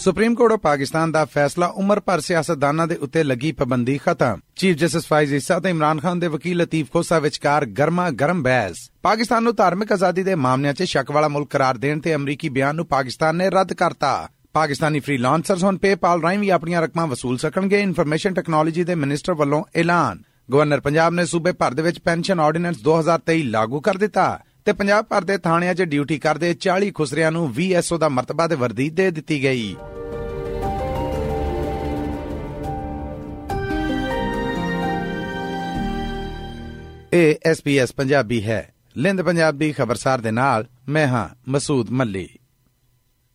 Supreme court of Pakistan ਦਾ ਫੈਸਲਾ ਉਮਰ ਭਰ ਸਿਆਸਤਦਾਨਾਂ ਦੇ ਉੱਤੇ ਲੱਗੀ ਪਾਬੰਦੀ ਖਤਮ। ਚੀਫ ਜਸਟਿਸ ਫਾਇਜ਼ ਇਸਾ ਤੇ ਇਮਰਾਨ ਖਾਨ ਦੇ ਵਕੀਲ ਲਤੀਫ ਖੋਸਾ ਵਿਚਕਾਰ ਗਰਮਾ ਗਰਮ ਬਹਿਸ। ਪਾਕਿਸਤਾਨ ਨੂੰ ਧਾਰਮਿਕ ਆਜ਼ਾਦੀ ਦੇ ਮਾਮਲਿਆਂ 'ਚ ਸ਼ੱਕ ਵਾਲਾ ਮੁਲਕ ਕਰਾਰ ਦੇਣ ਤੇ ਅਮਰੀਕੀ ਬਿਆਨ ਨੂੰ ਪਾਕਿਸਤਾਨ ਨੇ ਰੱਦ ਕਰਤਾ। ਪਾਕਿਸਤਾਨੀ ਫ੍ਰੀਲਾਂਸਰਸ ਹੁਣ ਪੇਪਾਲ ਰਾਹੀਂ ਵੀ ਆਪਣੀਆਂ ਰਕਮਾਂ ਵਸੂਲ ਸਕਣਗੇ ਇਨਫੋਰਮੇਸ਼ਨ ਟੈਕਨੋਲੋਜੀ ਦੇ ਮਿਨਿਸਟਰ ਵੱਲੋਂ ਐਲਾਨ। ਗਵਰਨਰ ਪੰਜਾਬ ਨੇ ਸੂਬੇ ਭਰ ਦੇ ਵਿੱਚ ਪੈਨਸ਼ਨ ਆਰਡੀਨੈਂਸ 2023 ਲਾਗੂ ਕਰ ਦਿੱਤਾ ਤੇ ਪੰਜਾਬ ਭਰ ਦੇ ਥਾਣਿਆਂ 'ਚ ਡਿਊਟੀ ਕਰਦੇ 40 ਖੁਸਰਿਆਂ ਨੂੰ ਵੀਐਸਓ ਦਾ ਮਰਤਬਾ ਤੇ ਵਰਦੀ ਦੇ ਦਿੱਤੀ ਗਈ। ਇਹ ਐਸਪੀਐਸ ਪੰਜਾਬੀ ਹੈ। ਲਿੰਦ ਪੰਜਾਬੀ ਖਬਰਸਾਰ ਦੇ ਨਾਲ ਮੈਂ ਹਾਂ Masood Malli.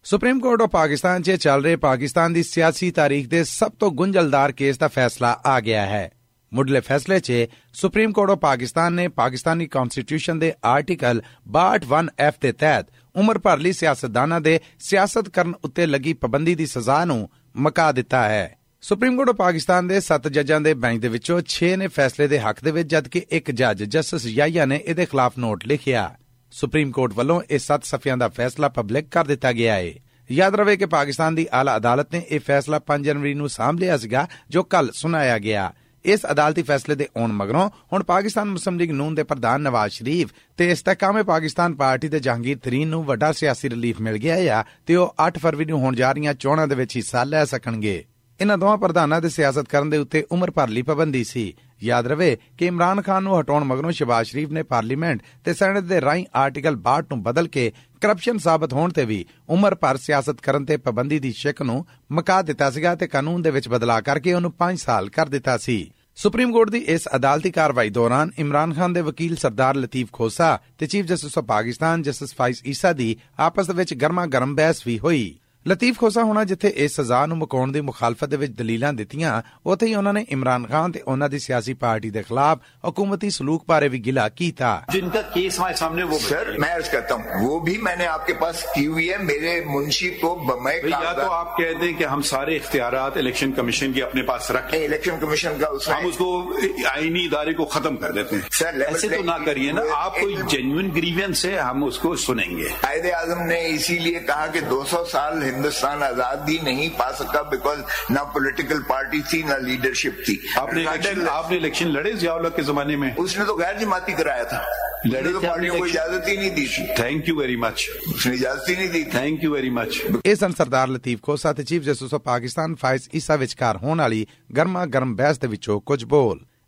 Supreme court of Pakistan 'ਚ ਚੱਲ ਰਹੇ ਪਾਕਿਸਤਾਨ ਦੀ ਸਿਆਸੀ ਤਾਰੀਖ ਦੇ ਸਭ ਤੋਂ ਗੁੰਝਲਦਾਰ ਕੇਸ ਦਾ ਫੈਸਲਾ ਆ ਗਿਆ ਹੈ। ਮੁੱਢਲੇ ਫੈਸਲੇ 'ਚ ਸੁਪਰੀਮ ਕੋਰਟ ਆਫ ਪਾਕਿਸਤਾਨ ਨੇ ਪਾਕਿਸਤਾਨੀ ਕਨਸਟੀਟਿਊਸ਼ਨ ਦੇ ਆਰਟੀਕਲ 62(1)(f) ਦੇ ਤਹਿਤ ਉਮਰ ਭਰ ਲਈ ਸਿਆਸਤਦਾਨਾਂ ਦੇ ਸਿਆਸਤ ਕਰਨ ਉੱਤੇ ਲੱਗੀ ਪਾਬੰਦੀ ਦੀ ਸਜ਼ਾ ਨੂੰ ਮਕਾ ਦਿੱਤਾ ਹੈ। ਸੁਪਰੀਮ ਕੋਰਟ ਆਫ ਪਾਕਿਸਤਾਨ ਦੇ 7 ਜੱਜਾਂ ਦੇ ਬੈਂਚ ਦੇ ਵਿੱਚੋਂ 6 ਨੇ ਫੈਸਲੇ ਦੇ ਹੱਕ ਦੇ ਵਿੱਚ, ਜਦਕਿ ਇੱਕ ਜੱਜ ਜਸਟਿਸ ਯਾਇਆ ਨੇ ਇਹਦੇ ਖਿਲਾਫ ਨੋਟ ਲਿਖਿਆ। ਸੁਪਰੀਮ ਕੋਰਟ ਵੱਲੋਂ ਇਹ 7 ਸਫ਼ਿਆਂ ਦਾ ਫੈਸਲਾ ਪਬਲਿਕ ਕਰ ਦਿੱਤਾ ਗਿਆ ਹੈ ਯਾਦ ਰਵੇ ਕਿ ਪਾਕਿਸਤਾਨ ਦੀ ਆਲਾ ਅਦਾਲਤ ਨੇ ਇਹ ਫੈਸਲਾ 5 ਜਨਵਰੀ ਨੂੰ ਸਾਂਭ ਲਿਆ ਸੀਗਾ, ਜੋ ਕੱਲ ਸੁਣਾਇਆ ਗਿਆ। ਇਸ ਅਦਾਲਤੀ ਫੈਸਲੇ ਦੇ ਆਉਣ ਮਗਰੋਂ ਹੁਣ ਪਾਕਿਸਤਾਨ ਮੁਸਲਿਮ ਲੀਗ ਨੂਨ ਦੇ ਪ੍ਰਧਾਨ ਨਵਾਜ਼ ਸ਼ਰੀਫ ਤੇ ਇਸਤਕਾਮੇ ਪਾਕਿਸਤਾਨ ਪਾਰਟੀ ਦੇ ਜਹਾਂਗੀਰ ਤਰੀਨ ਨੂੰ ਵੱਡਾ ਸਿਆਸੀ ਰਿਲੀਫ ਮਿਲ ਗਿਆ ਹੈ ਤੇ ਉਹ 8 ਫਰਵਰੀ ਨੂੰ ਹੋਣ ਜਾ ਰਹੀਆਂ ਚੋਣਾਂ ਦੇ ਵਿੱਚ ਹਿੱਸਾ ਲੈ ਸਕਣਗੇ। ਇਨ੍ਹਾਂ ਦੋਵਾਂ ਪ੍ਰਧਾਨਾਂ ਦੇ ਸਿਆਸਤ ਕਰਨ ਦੇ ਉੱਤੇ ਉਮਰ ਭਰ ਲਈ ਪਾਬੰਦੀ ਸੀ। ਯਾਦ ਰਵੇ ਕਿ ਇਮਰਾਨ ਖਾਨ ਨੂੰ ਹਟਾਉਣ ਮਗਰੋਂ ਸ਼ਬਾਜ਼ ਸ਼ਰੀਫ ਨੇ ਪਾਰਲੀਮੈਂਟ ਤੇ ਸੈਨੇਟ ਦੇ ਰਾਹੀਂ ਆਰਟੀਕਲ 62 ਨੂੰ ਬਦਲ ਕੇ ਕਰਪਸ਼ਨ ਸਾਬਤ ਹੋਣ ਤੇ ਵੀ ਉਮਰ ਭਰ ਸਿਆਸਤ ਕਰਨ ਤੇ ਪਾਬੰਦੀ ਦੀ ਸ਼ਿਕ ਨੂੰ ਮਕਾ ਦਿੱਤਾ ਸੀਗਾ ਤੇ ਕਾਨੂੰਨ ਦੇ ਵਿੱਚ ਬਦਲਾਅ ਕਰਕੇ ਉਹਨੂੰ 5 ਸਾਲ ਕਰ ਦਿੱਤਾ ਸੀ। ਸੁਪਰੀਮ ਕੋਰਟ ਦੀ ਇਸ ਅਦਾਲਤੀ ਕਾਰਵਾਈ ਦੌਰਾਨ ਇਮਰਾਨ ਖਾਨ ਦੇ ਵਕੀਲ ਸਰਦਾਰ ਲਤੀਫ ਖੋਸਾ ਤੇ chief justice of Pakistan justice Faiz Isa ਦੀ ਆਪਸ ਵਿੱਚ ਗਰਮਾ ਗਰਮ ਬਹਿਸ ਵੀ ਹੋਈ। ਲਤੀਫ ਖੋਸਾ ਹੋਣਾ ਜਿੱਥੇ ਇਸ ਸਜ਼ਾ ਨੂੰ ਮੁਕਾਉਣ ਦੀ ਮੁਖਾਲਫਤ ਦੇ ਵਿੱਚ ਦਲੀਲਾਂ ਦਿੱਤੀਆਂ ਉੱਥੇ ਹੀ ਉਹਨਾਂ ਨੇ ਇਮਰਾਨ ਖਾਨ ਤੇ ਉਹਨਾਂ ਦੀ ਸਿਆਸੀ ਪਾਰਟੀ ਦੇ ਖਿਲਾਫ حکومتی سلوک بارے بھی گلا کی تھا جن کا کیس ہمارے سامنے وہ سر میں عرض کرتا ہوں وہ بھی میں نے آپ کے پاس کی ہوئی ہے میرے منشی کو بمے یا تو آپ کہہ دیں کہ ہم سارے اختیارات الیکشن کمیشن کے اپنے پاس رکھیں۔ الیکشن کمیشن کا ہم اس کو آئینی ادارے کو ختم کر دیتے ہیں۔ ایسے تو نہ کریے نا آپ کوئی جینوئن گریوینس ہے ہم اس کو سنیں گے۔ قائد اعظم نے اسی لیے کہا کہ دو سو سال ہندوستان آزادی نہیں پا سکا بیکاز نہ پولیٹیکل پارٹی تھی نہ لیڈرشپ تھی. آپ نے الیکشن لڑے. ضیاء اللہ کے زمانے میں؟ اس نے تو غیر جماعتی کرایا تھا. لڑے تو پارٹیوں کو اجازت ہی نہیں دی تھی. تھینک یو ویری مچ اس نے اجازت ہی نہیں دی تھینک یو ویری مچ اس ان سردار لطیف ਖੋਸਾ ਤੇ chief justice of Pakistan Faiz Isa ਵਿਚਕਾਰ ਹੋਣ ਵਾਲੀ ਗਰਮਾ ਗਰਮ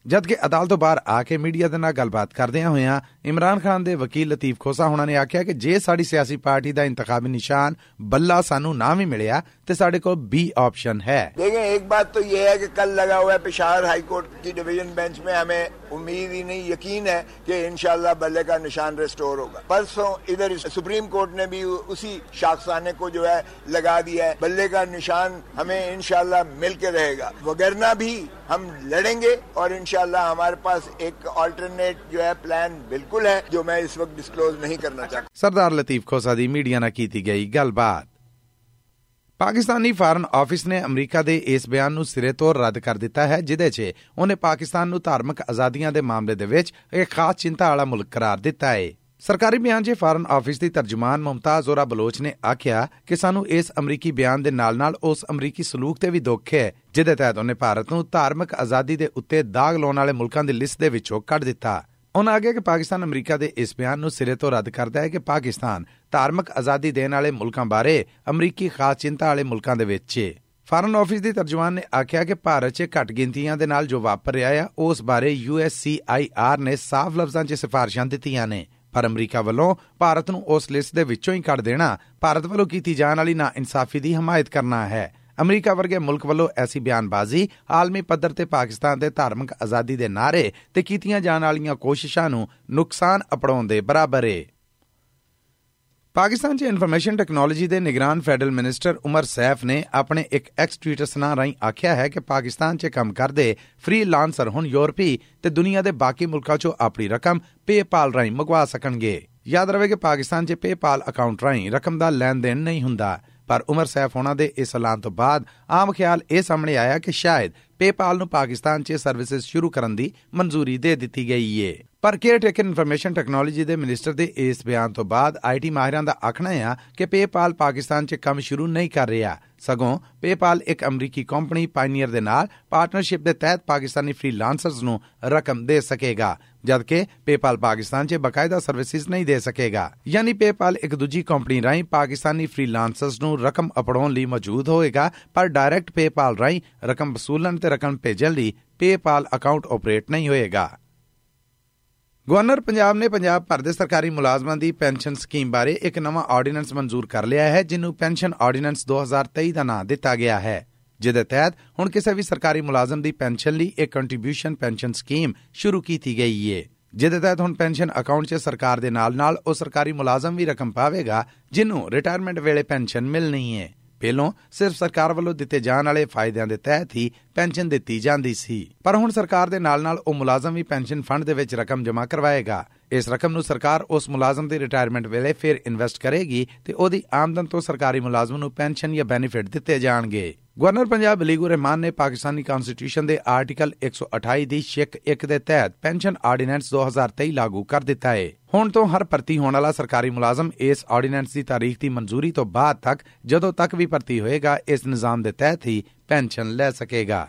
ਜਦਕਿ ਅਦਾਲਤ ਤੋਂ ਬਾਹਰ ਆ ਕੇ ਮੀਡੀਆ ਦੇ ਨਾਲ ਗੱਲਬਾਤ ਕਰਦਿਆਂ ਹੋਇਆਂ ਇਮਰਾਨ ਖਾਨ ਦੇ ਵਕੀਲ ਲਤੀਫ ਖੋਸਾ ਹੋਣਾ ਨੇ ਆਖਿਆ ਕਿ ਜੇ ਸਾਡੀ ਸਿਆਸੀ ਪਾਰਟੀ ਦਾ ਇੰਤਖਾਬੀ ਨਿਸ਼ਾਨ ਬੱਲਾ ਸਾਨੂੰ ਨਾ ਵੀ ਮਿਲਿਆ ਤੇ ਸਾਡੇ ਕੋਲ ਬੀ ਆਪਸ਼ਨ ਹੈ देखें एक बात तो ये है कि कल लगा हुआ है पेशावर हाई कोर्ट की डिवीजन बेंच में हमें امید ہی نہیں، یقین ہے کہ انشاءاللہ بلے کا نشان ریسٹور ہوگا۔ پرسوں ادھر سپریم کورٹ نے بھی اسی شاخسانے کو جو ہے لگا دیا ہے۔ بلے کا نشان ہمیں انشاءاللہ مل کے رہے گا۔ وگرنا بھی ہم لڑیں گے اور انشاءاللہ ہمارے پاس ایک آلٹرنیٹ جو ہے پلان بالکل ہے جو میں اس وقت ڈسکلوز نہیں کرنا چاہتا۔ سردار لطیف کھوسادی میڈیا نہ کیتی گئی گل بات۔ ਪਾਕਿਸਤਾਨੀ ਫਾਰਨ ਆਫਿਸ ਨੇ ਅਮਰੀਕਾ ਦੇ ਇਸ ਬਿਆਨ ਨੂੰ ਸਿਰੇ ਤੋਂ ਰੱਦ ਕਰ ਦਿੱਤਾ ਹੈ ਜਿਦੇ 'ਚ ਉਹਨੇ ਪਾਕਿਸਤਾਨ ਨੂੰ ਧਾਰਮਿਕ ਆਜ਼ਾਦੀਆਂ ਦੇ ਮਾਮਲੇ ਦੇ ਵਿੱਚ ਇੱਕ ਖਾਸ ਚਿੰਤਾ ਵਾਲਾ ਮੁਲਕ ਕਰਾਰ ਦਿੱਤਾ ਹੈ ਸਰਕਾਰੀ ਬਿਆਨ 'ਚ ਫਾਰਨ ਆਫਿਸ ਦੀ ਤਰਜਮਾਨ ਮੁਮਤਾਜ਼ ਔਰਾ ਬਲੋਚ ਨੇ ਆਖਿਆ ਕਿ ਸਾਨੂੰ ਇਸ ਅਮਰੀਕੀ ਬਿਆਨ ਦੇ ਨਾਲ-ਨਾਲ ਉਸ ਅਮਰੀਕੀ ਸਲੂਕ ਤੇ ਵੀ ਦੁੱਖ ਹੈ, ਜਿਹਦੇ ਤਹਿਤ ਉਹਨੇ ਭਾਰਤ ਨੂੰ ਧਾਰਮਿਕ ਆਜ਼ਾਦੀ ਦੇ ਉੱਤੇ ਦਾਗ ਲਾਉਣ ਵਾਲੇ ਮੁਲਕਾਂ ਦੀ ਲਿਸਟ ਦੇ ਵਿੱਚੋਂ ਕੱਢ ਦਿੱਤਾ। ਉਹਨਾਂ ਆਖਿਆ ਕਿ ਪਾਕਿਸਤਾਨ ਅਮਰੀਕਾ ਦੇ ਇਸ ਬਿਆਨ ਨੂੰ ਸਿਰੇ ਤੋਂ ਰੱਦ ਕਰਦਾ ਹੈ ਕਿ ਪਾਕਿਸਤਾਨ ਧਾਰਮਿਕ ਆਜ਼ਾਦੀ ਦੇਣ ਵਾਲੇ ਮੁਲਕਾਂ ਬਾਰੇ ਅਮਰੀਕੀ ਖਾਸ ਚਿੰਤਾ ਵਾਲੇ ਮੁਲਕਾਂ ਦੇ ਵਿੱਚ ਹੈ। ਫਾਰਨ ਆਫਿਸ ਦੀ ਤਰਜਮਾਨ ਨੇ ਆਖਿਆ ਕਿ ਭਾਰਤ 'ਚ ਘੱਟ ਗਿਣਤੀਆਂ ਦੇ ਨਾਲ ਜੋ ਵਾਪਰ ਰਿਹਾ ਆ, ਉਸ ਬਾਰੇ ਯੂਐਸਸੀਆਈਆਰ ਨੇ ਸਾਫ਼ ਲਫ਼ਜ਼ਾਂ 'ਚ ਸਿਫਾਰਿਸ਼ਾਂ ਦਿੱਤੀਆਂ ਨੇ। ਪਰ ਅਮਰੀਕਾ ਵੱਲੋਂ ਭਾਰਤ ਨੂੰ ਉਸ ਲਿਸਟ ਦੇ ਵਿੱਚੋਂ ਹੀ ਕੱਢ ਦੇਣਾ, ਭਾਰਤ ਵੱਲੋਂ ਕੀਤੀ ਜਾਣ ਵਾਲੀ ਨਾ ਇਨਸਾਫੀ ਦੀ ਹਮਾਇਤ ਕਰਨਾ ਹੈ। ਅਮਰੀਕਾ ਵਰਗੇ ਮੁਲਕ ਵੱਲੋਂ ਐਸੀ ਬਿਆਨਬਾਜ਼ੀ ਆਲਮੀ ਪੱਧਰ ਤੇ ਪਾਕਿਸਤਾਨ ਦੇ ਧਾਰਮਿਕ ਆਜ਼ਾਦੀ ਦੇ ਨਾਅਰੇ ਤੇ ਕੀਤੀਆਂ ਜਾਣ ਵਾਲੀਆਂ ਕੋਸ਼ਿਸ਼ਾਂ ਨੂੰ ਨੁਕਸਾਨ ਅਪੜਾਉਣ ਦੇ ਬਰਾਬਰ ਹੈ ਪਾਕਿਸਤਾਨ 'ਚ ਇਨਫੋਰਮੇਸ਼ਨ ਟੈਕਨੋਲੋਜੀ ਦੇ ਨਿਗਰਾਨ ਫੈਡਰਲ ਮਿਨਿਸਟਰ ਉਮਰ ਸੈਫ ਨੇ ਆਪਣੇ ਇੱਕ ਐਕਸ ਟਵੀਟਰ ਸਨਾ ਰਾਹੀਂ ਆਖਿਆ ਹੈ ਕਿ ਪਾਕਿਸਤਾਨ 'ਚ ਕੰਮ ਕਰਦੇ ਫ੍ਰੀਲਾਂਸਰ ਹੁਣ ਯੂਰਪੀ ਤੇ ਦੁਨੀਆ ਦੇ ਬਾਕੀ ਮੁਲਕਾਂ 'ਚੋਂ ਆਪਣੀ ਰਕਮ ਪੇਪਾਲ ਰਾਹੀਂ ਮੰਗਵਾ ਸਕਣਗੇ। ਯਾਦ ਰਵੇ ਕਿ ਪਾਕਿਸਤਾਨ 'ਚ ਪੇਪਾਲ ਅਕਾਊਂਟ ਰਾਹੀਂ ਰਕਮ ਦਾ ਲੈਣ ਦੇਣ ਨਹੀਂ ਹੁੰਦਾ। ਪਰ ਉਮਰ ਸੈਫ ਹੋਣਾ ਦੇ ਇਸ ਐਲਾਨ ਤੋਂ ਬਾਅਦ ਆਮ ਖਿਆਲ ਇਹ ਸਾਹਮਣੇ ਆਇਆ ਕਿ ਸ਼ਾਇਦ ਪੇਪਾਲ ਨੂੰ ਪਾਕਿਸਤਾਨ 'ਚ ਸਰਵਿਸਿਜ਼ ਸ਼ੁਰੂ ਕਰਨ ਦੀ ਮਨਜ਼ੂਰੀ ਦੇ ਦਿੱਤੀ ਗਈ ਏ। ਪਰ ਕੇਅਰ ਟੇਕਰ ਇਨਫੋਰਮੇਸ਼ਨ ਟੈਕਨੋਲੋਜੀ ਦੇ ਮਿਨਿਸਟਰ ਦੇ ਇਸ ਬਿਆਨ ਤੋਂ ਬਾਅਦ ਆਈਟੀ ਮਾਹਿਰਾਂ ਦਾ ਆਖਣਾ ਹੈ ਕਿ ਪੇਪਾਲ ਪਾਕਿਸਤਾਨ 'ਚ ਕੰਮ ਸ਼ੁਰੂ ਨਹੀਂ ਕਰ ਰਿਹਾ। ਸਗੋਂ ਪੇਪਾਲ ਇੱਕ ਅਮਰੀਕੀ ਕੰਪਨੀ ਪਾਇਨੀਅਰ ਦੇ ਨਾਲ ਪਾਰਟਨਰਸ਼ਿਪ ਦੇ ਤਹਿਤ ਪਾਕਿਸਤਾਨੀ ਫ੍ਰੀਲਾਂਸਰਸ ਨੂੰ ਰਕਮ ਦੇ ਸਕੇਗਾ। ਜਦਕਿ ਪੇਪਾਲ ਪਾਕਿਸਤਾਨ 'ਚ ਬਕਾਇਦਾ ਸਰਵਿਸਿਜ਼ ਨਹੀਂ ਦੇ ਸਕੇਗਾ। ਯਾਨੀ ਪੇਪਾਲ ਇੱਕ ਦੂਜੀ ਕੰਪਨੀ ਰਾਹੀਂ ਪਾਕਿਸਤਾਨੀ ਫ੍ਰੀਲਾਂਸਰਸ ਨੂੰ ਰਕਮ ਅਪੜਾਉਣ ਲਈ ਮੌਜੂਦ ਹੋਏਗਾ, ਪਰ ਡਾਇਰੈਕਟ ਪੇਪਾਲ ਰਾਹੀਂ ਰਕਮ ਵਸੂਲਣ ਤੇ ਰਕਮ ਭੇਜਣ ਲਈ ਪੇਪਾਲ ਅਕਾਊਂਟ ਆਪਰੇਟ ਨਹੀਂ ਹੋਏਗਾ। ਗਵਰਨਰ ਪੰਜਾਬ ਨੇ ਪੰਜਾਬ ਭਰ ਦੇ ਸਰਕਾਰੀ ਮੁਲਾਜ਼ਮਾਂ ਦੀ ਪੈਨਸ਼ਨ ਸਕੀਮ ਬਾਰੇ ਇੱਕ ਨਵਾਂ ਆਰਡੀਨੈਂਸ ਮਨਜ਼ੂਰ ਕਰ ਲਿਆ ਹੈ ਜਿਹਨੂੰ ਪੈਨਸ਼ਨ ਆਰਡੀਨੈਂਸ 2023 ਦਾ ਨਾਂ ਦਿੱਤਾ ਗਿਆ ਹੈ। ਜਿਹਦੇ ਤਹਿਤ ਹੁਣ ਕਿਸੇ ਵੀ ਸਰਕਾਰੀ ਮੁਲਾਜ਼ਮ ਦੀ ਪੈਨਸ਼ਨ ਲਈ ਇੱਕ ਕੰਟਰੀਬਿਊਸ਼ਨ ਪੈਨਸ਼ਨ ਸਕੀਮ ਸ਼ੁਰੂ ਕੀਤੀ ਗਈ ਹੈ ਜਿਹਦੇ ਤਹਿਤ ਹੁਣ ਪੈਨਸ਼ਨ ਅਕਾਊਂਟ 'ਚ ਸਰਕਾਰ ਦੇ ਨਾਲ-ਨਾਲ ਉਹ ਸਰਕਾਰੀ ਮੁਲਾਜ਼ਮ ਵੀ ਰਕਮ ਪਾਵੇਗਾ, ਜਿਹਨੂੰ ਰਿਟਾਇਰਮੈਂਟ ਵੇਲੇ ਪੈਨਸ਼ਨ ਮਿਲਣੀ ਹੈ ਪਹਿਲੋਂ ਸਿਰਫ ਸਰਕਾਰ ਵੱਲੋਂ ਦਿੱਤੇ ਜਾਣ ਵਾਲੇ ਫਾਇਦਿਆਂ ਦੇ ਤਹਿਤ ਹੀ ਪੈਨਸ਼ਨ ਦਿੱਤੀ ਜਾਂਦੀ ਸੀ। ਪਰ ਹੁਣ ਸਰਕਾਰ ਦੇ ਨਾਲ-ਨਾਲ ਉਹ ਮੁਲਾਜ਼ਮ ਵੀ ਪੈਨਸ਼ਨ ਫੰਡ ਦੇ ਵਿੱਚ ਰਕਮ ਜਮ੍ਹਾਂ ਕਰਵਾਏਗਾ। ਇਸ ਰਕਮ ਨੂੰ ਸਰਕਾਰ ਉਸ ਮੁਲਾਜ਼ਮ ਦੀ ਰਿਟਾਇਰਮੈਂਟ ਵੇਲੇ ਫਿਰ ਇਨਵੈਸਟ ਕਰੇਗੀ ਤੇ ਉਹਦੀ ਆਮਦਨ ਤੋਂ ਸਰਕਾਰੀ ਮੁਲਾਜ਼ਮ ਨੂੰ ਪੈਨਸ਼ਨ ਜਾਂ ਬੈਨੀਫਿਟ ਦਿੱਤੇ ਜਾਣਗੇ। ਗਵਰਨਰ ਪੰਜਾਬ ਬਲੀਗੂ ਰਹਿਮਾਨ ਨੇ ਪਾਕਿਸਤਾਨੀ ਕਨਸਟੀਟਿਊਸ਼ਨ ਦੇ ਆਰਟੀਕਲ 128 ਦੀ ਸ਼ਿਕ 1 ਦੇ ਤਹਿਤ ਪੈਨਸ਼ਨ ਆਰਡੀਨੈਂਸ 2023 ਲਾਗੂ ਕਰ ਦਿੱਤਾ ਹੈ ਹੁਣ ਤੋਂ ਹਰ ਭਰਤੀ ਹੋਣ ਵਾਲਾ ਸਰਕਾਰੀ ਮੁਲਾਜ਼ਮ ਇਸ ਆਰਡੀਨੈਂਸ ਦੀ ਤਾਰੀਖ ਦੀ ਮਨਜ਼ੂਰੀ ਤੋਂ ਬਾਅਦ ਤੱਕ ਜਦੋਂ ਤੱਕ ਵੀ ਭਰਤੀ ਹੋਏਗਾ, ਇਸ ਨਿਜ਼ਾਮ ਦੇ ਤਹਿਤ ਹੀ ਪੈਨਸ਼ਨ ਲੈ ਸਕੇਗਾ।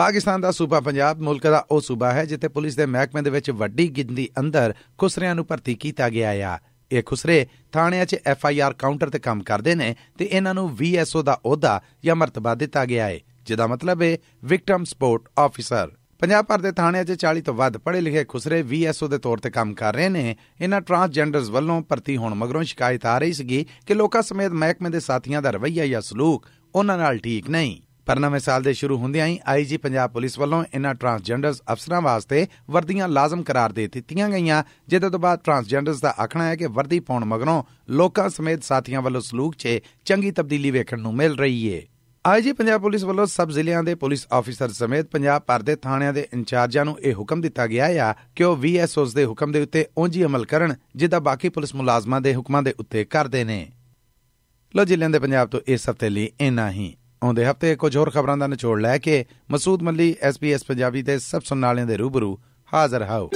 ਪਾਕਿਸਤਾਨ ਦਾ ਸੂਬਾ ਪੰਜਾਬ ਮੁਲਕ ਦਾ ਉਹ ਸੂਬਾ ਹੈ ਜਿੱਥੇ ਪੁਲਿਸ ਦੇ ਮਹਿਕਮੇ ਦੇ ਵਿੱਚ ਵੱਡੀ ਗਿਣਤੀ ਅੰਦਰ ਖੁਸਰਿਆਂ ਨੂੰ ਭਰਤੀ ਕੀਤਾ ਗਿਆ ਹੈ ਇਹ ਖੁਸਰੇ ਥਾਣਿਆਂ 'ਚ ਐਫ ਆਈ ਆਰ ਕਾਊਂਟਰ ਤੇ ਕੰਮ ਕਰਦੇ ਨੇ ਤੇ ਇਹਨਾਂ ਨੂੰ ਵੀ ਐਸ ਓ ਦਾ ਅਹੁਦਾ ਜਾਂ ਮਰਤਬਾ ਦਿੱਤਾ ਗਿਆ ਹੈ ਜਿਹਦਾ ਮਤਲਬ ਹੈ ਵਿਕਟਮ ਸਪੋਰਟ ਆਫੀਸਰ ਪੰਜਾਬ ਭਰ ਦੇ ਥਾਣਿਆਂ 'ਚ 40 ਤੋਂ ਵੱਧ ਪੜ੍ਹੇ ਲਿਖੇ ਖੁਸਰੇ ਵੀਐਸਓ ਦੇ ਤੌਰ ਤੇ ਕੰਮ ਕਰ ਰਹੇ ਨੇ। ਇਹਨਾਂ ਟਰਾਂਸਜੈਂਡਰਸ ਵੱਲੋਂ ਭਰਤੀ ਹੋਣ ਮਗਰੋਂ ਸ਼ਿਕਾਇਤ ਆ ਰਹੀ ਸੀਗੀ ਕਿ ਲੋਕਾਂ ਸਮੇਤ ਮਹਿਕਮੇ ਦੇ ਸਾਥੀਆਂ ਦਾ ਰਵੱਈਆ ਜਾਂ ਸਲੂਕ ਉਹਨਾਂ ਨਾਲ ਠੀਕ ਨਹੀਂ। ਪਰ ਨਵੇਂ ਸਾਲ ਦੇ ਸ਼ੁਰੂ ਹੁੰਦਿਆਂ ਹੀ ਆਈਜੀ ਪੰਜਾਬ ਪੁਲਿਸ ਵੱਲੋਂ ਇਹਨਾਂ ਟਰਾਂਸਜੈਂਡਰਸ ਅਫਸਰਾਂ ਵਾਸਤੇ ਵਰਦੀਆਂ ਲਾਜ਼ਮ ਕਰਾਰ ਦੇ ਦਿੱਤੀਆਂ ਗਈਆਂ, ਜਿਹਦੇ ਤੋਂ ਬਾਅਦ ਟਰਾਂਸਜੈਂਡਰਸ ਦਾ ਆਖਣਾ ਹੈ ਕਿ ਵਰਦੀ ਪਾਉਣ ਮਗਰੋਂ ਲੋਕਾਂ ਸਮੇਤ ਸਾਥੀਆਂ ਵੱਲੋਂ ਸਲੂਕ 'ਚ ਚੰਗੀ ਤਬਦੀਲੀ ਵੇਖਣ ਨੂੰ ਮਿਲ ਰਹੀ ਏ। ਆਈਜੀ ਪੰਜਾਬ ਪੁਲਿਸ ਵੱਲੋਂ ਸਬ ਜ਼ਿਲ੍ਹਿਆਂ ਦੇ ਪੁਲਿਸ ਆਫੀਸਰ ਸਮੇਤ ਪੰਜਾਬ ਭਰ ਦੇ ਥਾਣਿਆਂ ਦੇ ਇੰਚਾਰਜਾਂ ਨੂੰ ਇਹ ਹੁਕਮ ਦਿੱਤਾ ਗਿਆ ਹੈ ਕਿ ਉਹ ਵੀਐਸਓਸ ਦੇ ਹੁਕਮ ਦੇ ਉੱਤੇ ਉਂਝੀ ਅਮਲ ਕਰਨ, ਜਿੱਦਾਂ ਬਾਕੀ ਪੁਲਿਸ ਮੁਲਾਜ਼ਮਾਂ ਦੇ ਹੁਕਮਾਂ ਦੇ ਉੱਤੇ ਕਰਦੇ ਨੇ। ਲੋ ਜ਼ਿਲ੍ਹਿਆਂ ਦੇ ਪੰਜਾਬ ਤੋਂ ਇਸ ਹਫ਼ਤੇ ਲਈ ਇੰਨਾ ਹੀ। ਆਉਂਦੇ ਹਫ਼ਤੇ ਕੁਝ ਹੋਰ ਖਬਰਾਂ ਦਾ ਨਿਚੋੜ ਲੈ ਕੇ ਮਸੂਦ ਮੱਲੀ ਐਸਪੀਐਸ ਪੰਜਾਬੀ ਦੇ ਸਭ ਸੁਣਨ ਵਾਲਿਆਂ ਦੇ ਰੂਬਰੂ ਹਾਜ਼ਰ ਹਾਓ